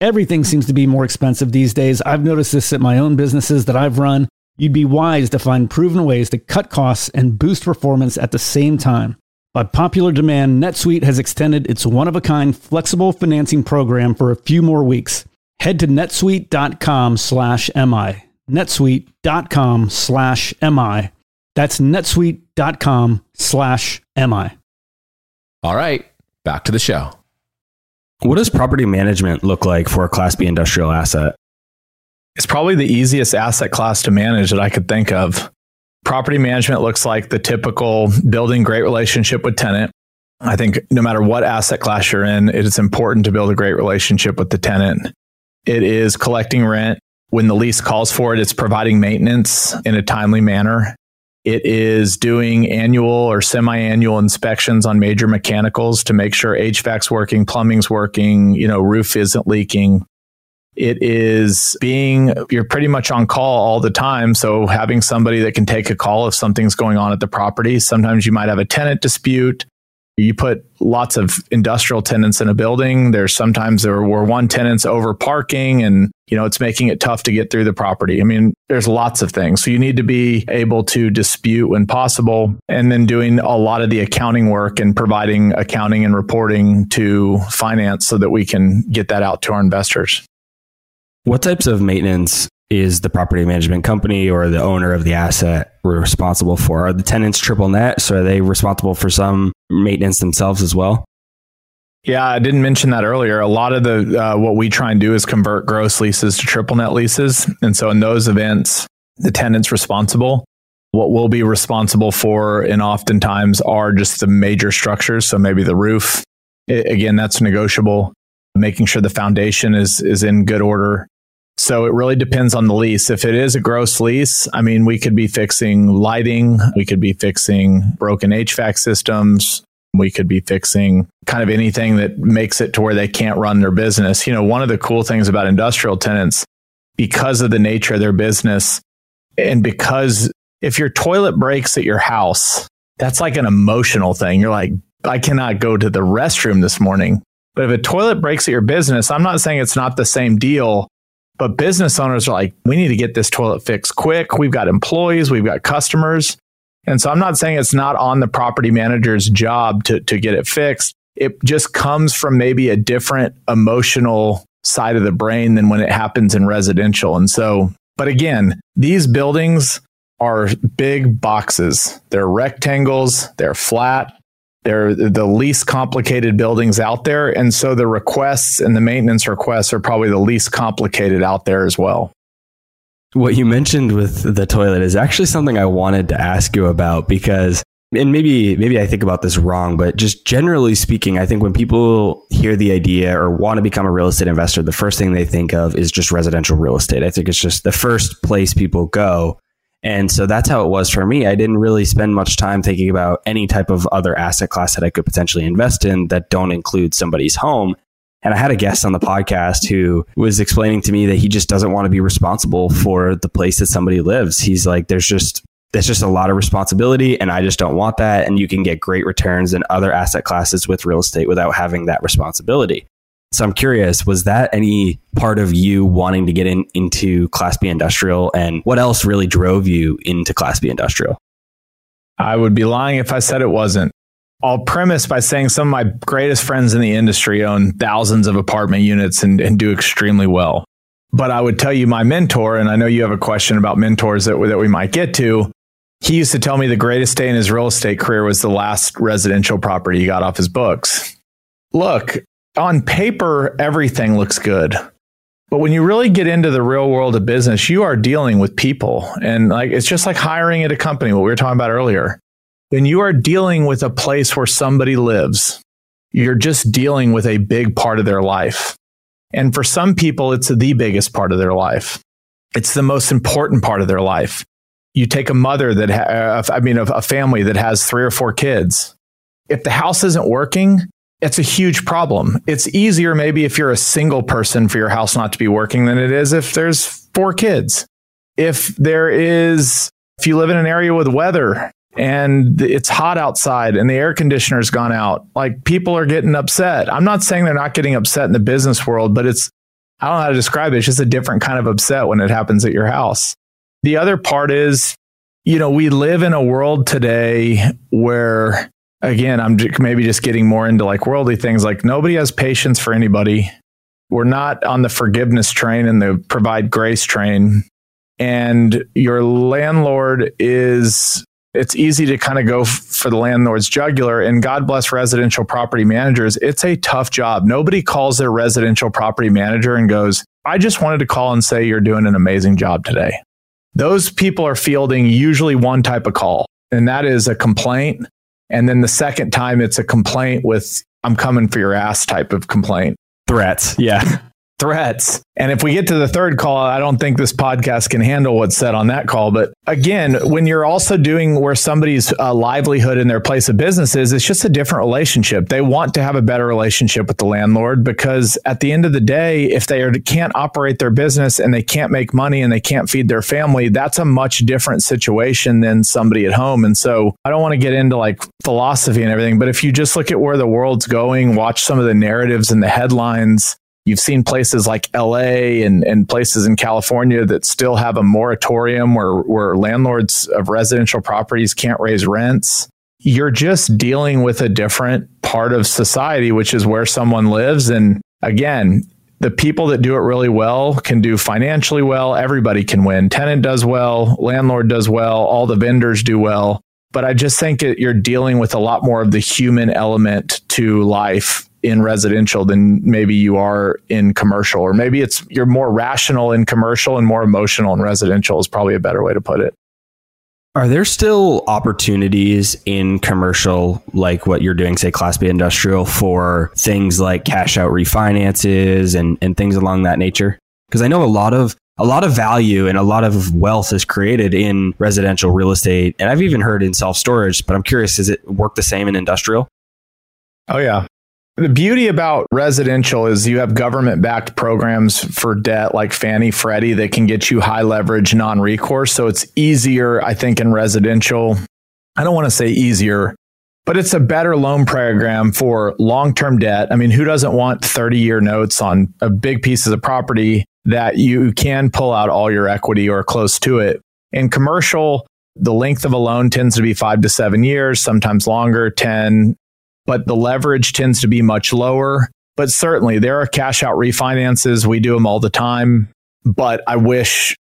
Everything seems to be more expensive these days. I've noticed this at my own businesses that I've run. You'd be wise to find proven ways to cut costs and boost performance at the same time. By popular demand, NetSuite has extended its one of a kind flexible financing program for a few more weeks. Head to netsuite.com slash MI. netsuite.com slash MI. That's netsuite.com slash MI. All right, back to the show. What does property management look like for a Class B industrial asset? It's probably the easiest asset class to manage that I could think of. Property management looks like the typical building great relationship with tenant. I think no matter what asset class you're in, it is important to build a great relationship with the tenant. It is collecting rent when the lease calls for it, it's providing maintenance in a timely manner. It is doing annual or semi annual inspections on major mechanicals to make sure HVAC's working, plumbing's working, you know, roof isn't leaking. It is being, you're pretty much on call all the time. So having somebody that can take a call if something's going on at the property. Sometimes you might have a tenant dispute you put lots of industrial tenants in a building. There's sometimes there were one tenant's over parking and, you know, it's making it tough to get through the property. I mean, there's lots of things. So you need to be able to dispute when possible and then doing a lot of the accounting work and providing accounting and reporting to finance so that we can get that out to our investors. What types of maintenance is the property management company or the owner of the asset responsible for? Are the tenants triple net? So are they responsible for some maintenance themselves as well? Yeah, I didn't mention that earlier. A lot of the uh, what we try and do is convert gross leases to triple net leases, and so in those events, the tenant's responsible. What we'll be responsible for, and oftentimes are just the major structures. So maybe the roof. It, again, that's negotiable. Making sure the foundation is is in good order. So it really depends on the lease. If it is a gross lease, I mean, we could be fixing lighting, we could be fixing broken HVAC systems, we could be fixing kind of anything that makes it to where they can't run their business. You know, one of the cool things about industrial tenants, because of the nature of their business, and because if your toilet breaks at your house, that's like an emotional thing. You're like, I cannot go to the restroom this morning. But if a toilet breaks at your business, I'm not saying it's not the same deal, but business owners are like, we need to get this toilet fixed quick. We've got employees, we've got customers. And so I'm not saying it's not on the property manager's job to, to get it fixed. It just comes from maybe a different emotional side of the brain than when it happens in residential. And so, but again, these buildings are big boxes. They're rectangles, they're flat, they're the least complicated buildings out there. And so the requests and the maintenance requests are probably the least complicated out there as well. What you mentioned with the toilet is actually something I wanted to ask you about because and maybe maybe I think about this wrong, but just generally speaking, I think when people hear the idea or want to become a real estate investor, the first thing they think of is just residential real estate. I think it's just the first place people go. And so that's how it was for me. I didn't really spend much time thinking about any type of other asset class that I could potentially invest in that don't include somebody's home. And I had a guest on the podcast who was explaining to me that he just doesn't want to be responsible for the place that somebody lives. He's like, there's just there's just a lot of responsibility and I just don't want that. And you can get great returns in other asset classes with real estate without having that responsibility. So I'm curious, was that any part of you wanting to get in, into Class B industrial and what else really drove you into Class B industrial? I would be lying if I said it wasn't. I'll premise by saying some of my greatest friends in the industry own thousands of apartment units and, and do extremely well. But I would tell you my mentor, and I know you have a question about mentors that, that we might get to. He used to tell me the greatest day in his real estate career was the last residential property he got off his books. Look, on paper, everything looks good. But when you really get into the real world of business, you are dealing with people. And like it's just like hiring at a company, what we were talking about earlier. When you are dealing with a place where somebody lives, you're just dealing with a big part of their life. And for some people, it's the biggest part of their life. It's the most important part of their life. You take a mother that, ha- uh, I mean, a family that has three or four kids. If the house isn't working, it's a huge problem. It's easier maybe if you're a single person for your house not to be working than it is if there's four kids. If there is, if you live in an area with weather and it's hot outside and the air conditioner's gone out. Like people are getting upset. I'm not saying they're not getting upset in the business world, but it's, I don't know how to describe it. It's just a different kind of upset when it happens at your house. The other part is, you know, we live in a world today where, again, I'm maybe just getting more into like worldly things. Like nobody has patience for anybody. We're not on the forgiveness train and the provide grace train. And your landlord is it's easy to kind of go f- for the landlord's jugular. And God bless residential property managers. It's a tough job. Nobody calls their residential property manager and goes, I just wanted to call and say you're doing an amazing job today. Those people are fielding usually one type of call, and that is a complaint. And then the second time, it's a complaint with, I'm coming for your ass type of complaint. Threats. Yeah. Threats. And if we get to the third call, I don't think this podcast can handle what's said on that call. But again, when you're also doing where somebody's uh, livelihood in their place of business is, it's just a different relationship. They want to have a better relationship with the landlord because at the end of the day, if they are, can't operate their business and they can't make money and they can't feed their family, that's a much different situation than somebody at home. And so I don't want to get into like philosophy and everything, but if you just look at where the world's going, watch some of the narratives and the headlines, You've seen places like LA and, and places in California that still have a moratorium where, where landlords of residential properties can't raise rents. You're just dealing with a different part of society, which is where someone lives. And again, the people that do it really well can do financially well. Everybody can win. Tenant does well, landlord does well, all the vendors do well. But I just think it, you're dealing with a lot more of the human element to life in residential than maybe you are in commercial or maybe it's you're more rational in commercial and more emotional in residential is probably a better way to put it Are there still opportunities in commercial, like what you're doing, say Class B industrial, for things like cash out refinances and, and things along that nature? Because I know a lot of a lot of value and a lot of wealth is created in residential real estate, and I've even heard in self storage. But I'm curious, does it work the same in industrial? Oh yeah, the beauty about residential is you have government backed programs for debt like Fannie Freddie that can get you high leverage, non recourse. So it's easier, I think, in residential. I don't want to say easier, but it's a better loan program for long term debt. I mean, who doesn't want 30 year notes on a big piece of property that you can pull out all your equity or close to it? In commercial, the length of a loan tends to be five to seven years, sometimes longer, 10, but the leverage tends to be much lower. But certainly there are cash out refinances. We do them all the time. But I wish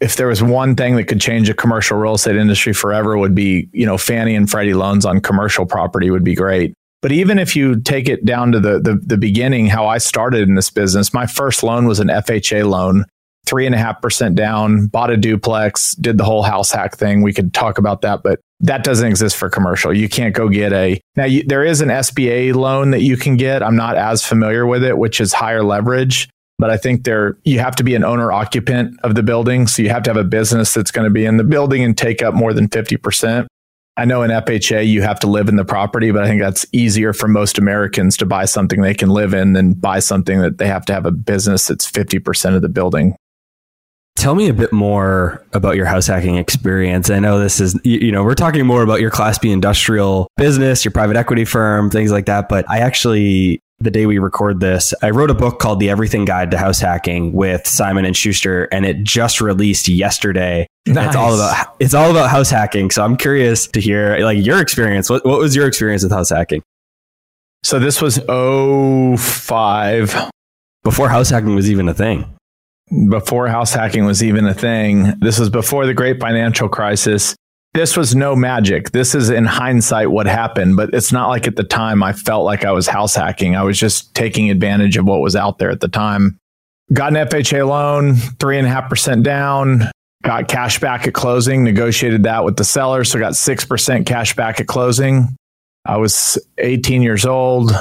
if there was one thing that could change the commercial real estate industry forever would be, you know, Fannie and Freddie loans on commercial property would be great. But even if you take it down to the, the, the beginning, how I started in this business, my first loan was an FHA loan, three and a half percent down, bought a duplex, did the whole house hack thing. We could talk about that, but that doesn't exist for commercial. You can't go get a now. You, there is an SBA loan that you can get. I'm not as familiar with it, which is higher leverage, but I think there you have to be an owner occupant of the building, so you have to have a business that's going to be in the building and take up more than fifty percent. I know in FHA you have to live in the property, but I think that's easier for most Americans to buy something they can live in than buy something that they have to have a business that's fifty percent of the building. Tell me a bit more about your house hacking experience. I know this is, you know, we're talking more about your Class B industrial business, your private equity firm, things like that. But I actually, the day we record this, I wrote a book called The Everything Guide to House Hacking with Simon and Schuster, and it just released yesterday. Nice. It's all about it's all about house hacking. So I'm curious to hear like your experience. What what was your experience with house hacking? So this was 05 before house hacking was even a thing before house hacking was even a thing. This was before the great financial crisis. This was no magic. This is in hindsight what happened, but it's not like at the time I felt like I was house hacking. I was just taking advantage of what was out there at the time. Got an FHA loan, three and a half percent down, got cash back at closing, negotiated that with the seller. So got 6% cash back at closing. I was 18 years old.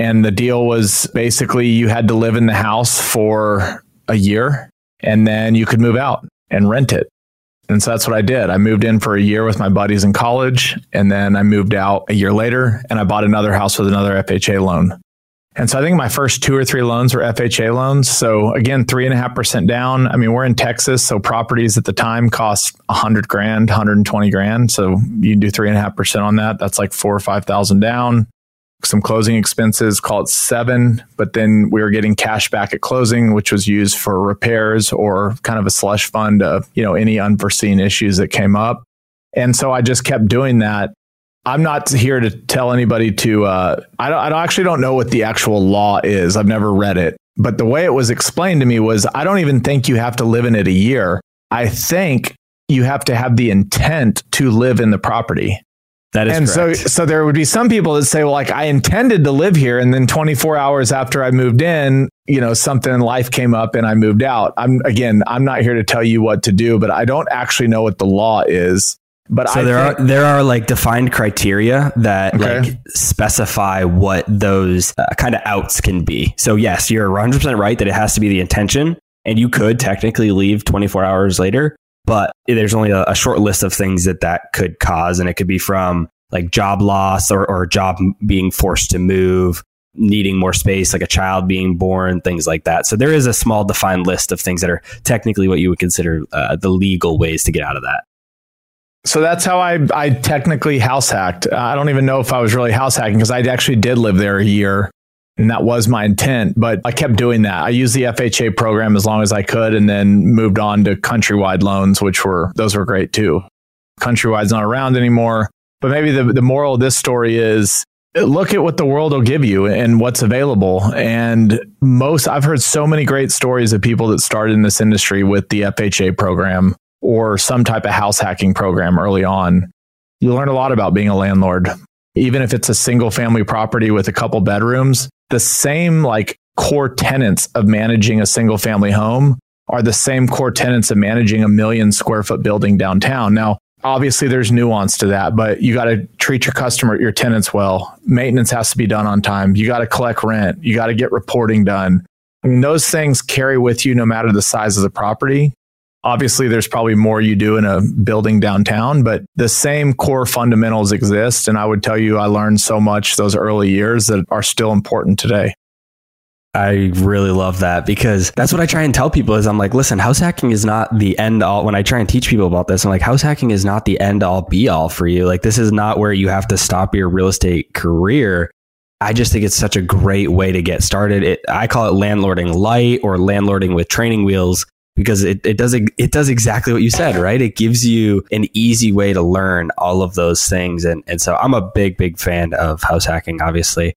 And the deal was basically you had to live in the house for a year and then you could move out and rent it. And so that's what I did. I moved in for a year with my buddies in college and then I moved out a year later and I bought another house with another FHA loan. And so I think my first two or three loans were FHA loans. So again, three and a half percent down. I mean, we're in Texas, so properties at the time cost a hundred grand, 120 grand. So you do three and a half percent on that. That's like four or 5,000 down some closing expenses, call it seven, but then we were getting cash back at closing, which was used for repairs or kind of a slush fund of, you know, any unforeseen issues that came up. And so I just kept doing that. I'm not here to tell anybody to, uh, I, don't, I don't actually don't know what the actual law is. I've never read it. But the way it was explained to me was I don't even think you have to live in it a year. I think you have to have the intent to live in the property. That is and correct. so so there would be some people that say, well, like I intended to live here, and then 24 hours after I moved in, you know, something in life came up and I moved out. I'm again, I'm not here to tell you what to do, but I don't actually know what the law is. But so I there think, are there are like defined criteria that okay. like specify what those uh, kind of outs can be. So yes, you're 100 percent right that it has to be the intention, and you could technically leave 24 hours later but there's only a, a, short list of things that that could cause. And it could be from like job loss or, or job being forced to move, needing more space, like a child being born, things like that. So there is a small defined list of things that are technically what you would consider uh, the legal ways to get out of that. So that's how I, I technically house hacked. I don't even know if I was really house hacking because I actually did live there a year and that was my intent. But I kept doing that. I used the FHA program as long as I could and then moved on to countrywide loans, which were, those were great too. Countrywide's not around anymore. But maybe the, the moral of this story is look at what the world will give you and what's available. And most, I've heard so many great stories of people that started in this industry with the FHA program or some type of house hacking program early on. You learn a lot about being a landlord. Even if it's a single family property with a couple bedrooms, the same like core tenants of managing a single family home are the same core tenants of managing a million square foot building downtown. Now, obviously there's nuance to that, but you got to treat your customer, your tenants well. Maintenance has to be done on time. You got to collect rent. You got to get reporting done. And those things carry with you no matter the size of the property. Obviously, there's probably more you do in a building downtown, but the same core fundamentals exist. And I would tell you, I learned so much those early years that are still important today. I really love that because that's what I try and tell people is I'm like, listen, house hacking is not the end all. When I try and teach people about this, I'm like, house hacking is not the end all be all for you. Like, this is not where you have to stop your real estate career. I just think it's such a great way to get started. It, I call it landlording light or landlording with training wheels because it, it does it does exactly what you said, right? It gives you an easy way to learn all of those things. And and so I'm a big, big fan of house hacking, obviously.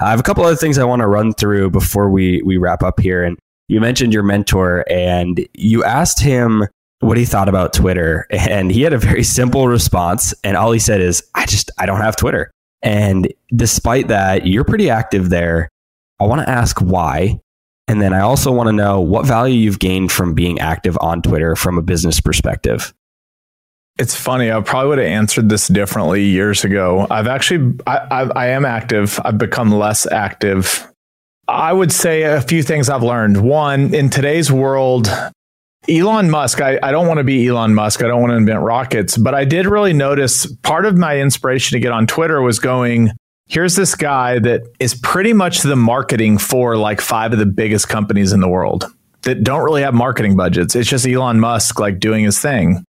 I have a couple other things I want to run through before we we wrap up here. And you mentioned your mentor, and you asked him what he thought about Twitter, and he had a very simple response. And all he said is, "I just I don't have Twitter." And despite that, you're pretty active there. I want to ask why. And then I also want to know what value you've gained from being active on Twitter from a business perspective. It's funny. I probably would have answered this differently years ago. I've actually, I, I, I am active. I've become less active. I would say a few things I've learned. One, in today's world, Elon Musk, I, I don't want to be Elon Musk. I don't want to invent rockets, but I did really notice part of my inspiration to get on Twitter was going, here's this guy that is pretty much the marketing for like five of the biggest companies in the world that don't really have marketing budgets. It's just Elon Musk like doing his thing.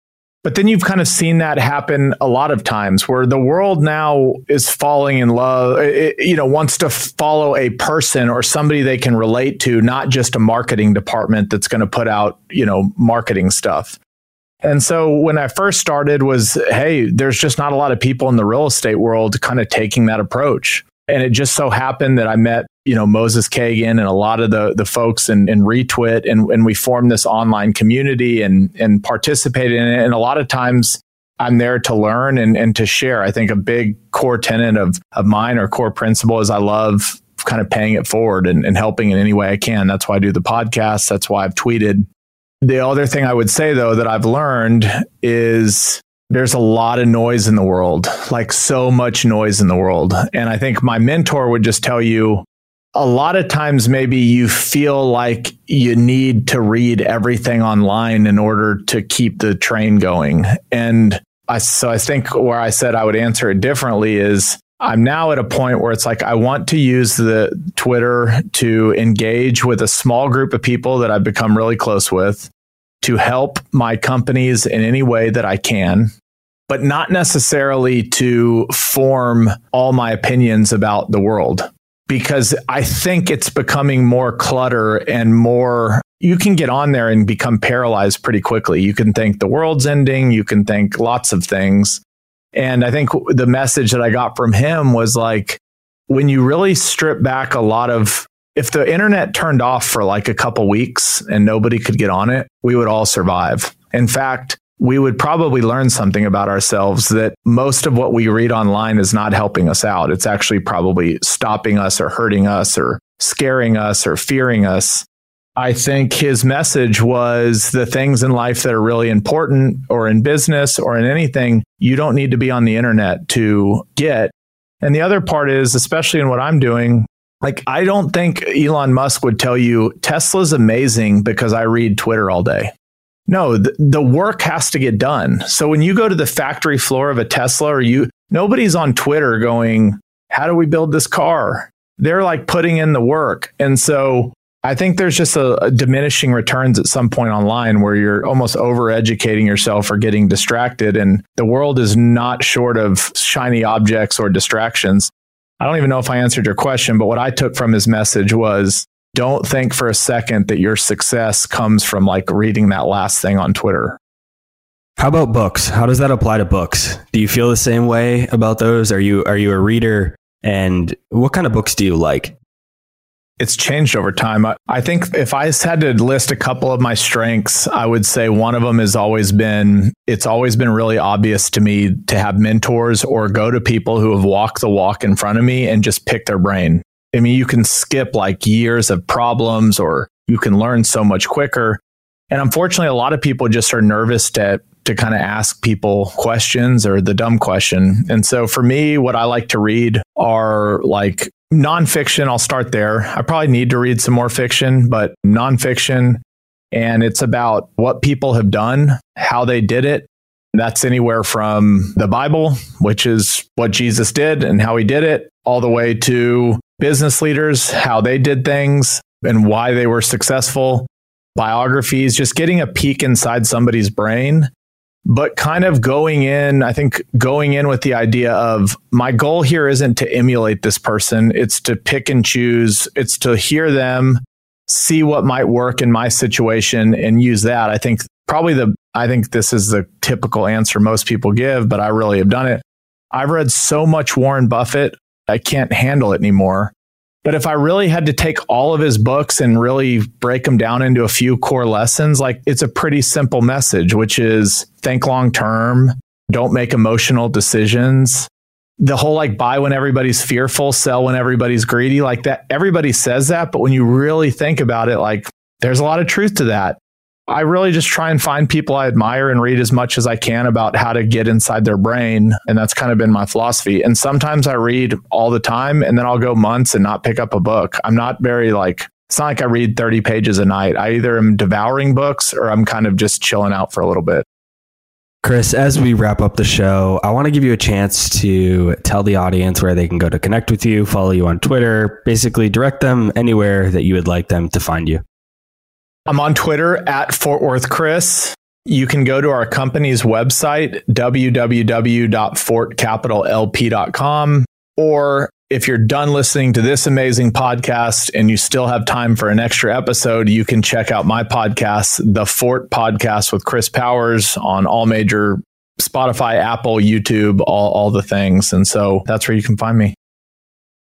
But then you've kind of seen that happen a lot of times where the world now is falling in love, it, you know, wants to follow a person or somebody they can relate to, not just a marketing department that's going to put out, you know, marketing stuff. And so when I first started was, hey, there's just not a lot of people in the real estate world kind of taking that approach. And it just so happened that I met, you know, Moses Kagan and a lot of the the folks in, in Retwit, and, and we formed this online community and and participated in it. And a lot of times I'm there to learn and, and to share. I think a big core tenet of, of mine or core principle is I love kind of paying it forward and, and helping in any way I can. That's why I do the podcast. That's why I've tweeted. The other thing I would say though that I've learned is there's a lot of noise in the world, like so much noise in the world. And I think my mentor would just tell you a lot of times maybe you feel like you need to read everything online in order to keep the train going. And I, so I think where I said I would answer it differently is I'm now at a point where it's like I want to use the Twitter to engage with a small group of people that I've become really close with to help my companies in any way that I can, but not necessarily to form all my opinions about the world. Because I think it's becoming more clutter and more, you can get on there and become paralyzed pretty quickly. You can think the world's ending, you can think lots of things. And I think the message that I got from him was like, when you really strip back a lot of if the internet turned off for like a couple weeks and nobody could get on it, we would all survive. In fact, we would probably learn something about ourselves that most of what we read online is not helping us out. It's actually probably stopping us or hurting us or scaring us or fearing us. I think his message was the things in life that are really important or in business or in anything, you don't need to be on the internet to get. And the other part is, especially in what I'm doing, like, I don't think Elon Musk would tell you Tesla's amazing because I read Twitter all day. No, the, the work has to get done. So when you go to the factory floor of a Tesla or you, nobody's on Twitter going, how do we build this car? They're like putting in the work. And so I think there's just a, a, diminishing returns at some point online where you're almost over educating yourself or getting distracted. And the world is not short of shiny objects or distractions. I don't even know if I answered your question, but what I took from his message was don't think for a second that your success comes from like reading that last thing on Twitter. How about books? How does that apply to books? Do you feel the same way about those? Are you are you a reader and what kind of books do you like? It's changed over time. I, I, think if I had to list a couple of my strengths, I would say one of them has always been it's always been really obvious to me to have mentors or go to people who have walked the walk in front of me and just pick their brain. I mean, you can skip like years of problems or you can learn so much quicker. And unfortunately, a lot of people just are nervous to to kind of ask people questions or the dumb question. And so for me, what I like to read are like nonfiction. I'll start there. I probably need to read some more fiction, but nonfiction. And it's about what people have done, how they did it. That's anywhere from the Bible, which is what Jesus did and how he did it, all the way to business leaders, how they did things and why they were successful, biographies, just getting a peek inside somebody's brain, but kind of going in, I think going in with the idea of my goal here isn't to emulate this person, it's to pick and choose, it's to hear them, see what might work in my situation and use that. I think probably the I think this is the typical answer most people give, but I really have done it. I've read so much Warren Buffett, I can't handle it anymore. But if I really had to take all of his books and really break them down into a few core lessons, like it's a pretty simple message, which is think long term, don't make emotional decisions. The whole like buy when everybody's fearful, sell when everybody's greedy, like that. Everybody says that. But when you really think about it, like there's a lot of truth to that. I really just try and find people I admire and read as much as I can about how to get inside their brain. And that's kind of been my philosophy. And sometimes I read all the time and then I'll go months and not pick up a book. I'm not very like, it's not like I read 30 pages a night. I either am devouring books or I'm kind of just chilling out for a little bit. Chris, as we wrap up the show, I want to give you a chance to tell the audience where they can go to connect with you, follow you on Twitter, basically direct them anywhere that you would like them to find you. I'm on Twitter at Fort Worth Chris. You can go to our company's website, www.fortcapitallp.com. Or if you're done listening to this amazing podcast and you still have time for an extra episode, you can check out my podcast, The Fort Podcast with Chris Powers, on all major Spotify, Apple, YouTube, all, all the things. And so that's where you can find me.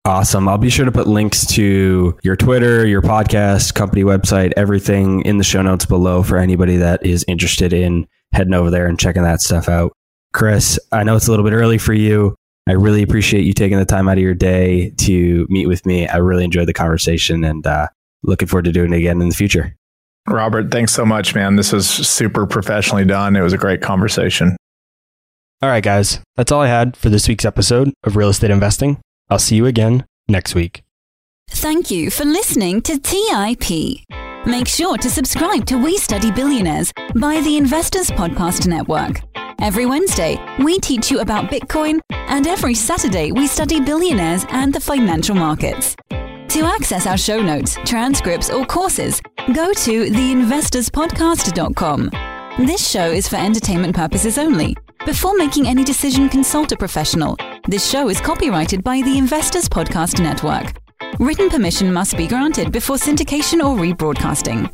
Awesome. I'll be sure to put links to your Twitter, your podcast, company website, everything in the show notes below for anybody that is interested in heading over there and checking that stuff out. Chris, I know it's a little bit early for you. I really appreciate you taking the time out of your day to meet with me. I really enjoyed the conversation and uh, looking forward to doing it again in the future. Robert, thanks so much, man. This was super professionally done. It was a great conversation. All right, guys. That's all I had for this week's episode of Real Estate Investing. I'll see you again next week. Thank you for listening to TIP. Make sure to subscribe to We Study Billionaires by the Investors Podcast Network. Every Wednesday, we teach you about Bitcoin, and every Saturday, we study billionaires and the financial markets. To access our show notes, transcripts, or courses, go to theinvestorspodcast.com. This show is for entertainment purposes only. Before making any decision, consult a professional. This show is copyrighted by the Investors Podcast Network. Written permission must be granted before syndication or rebroadcasting.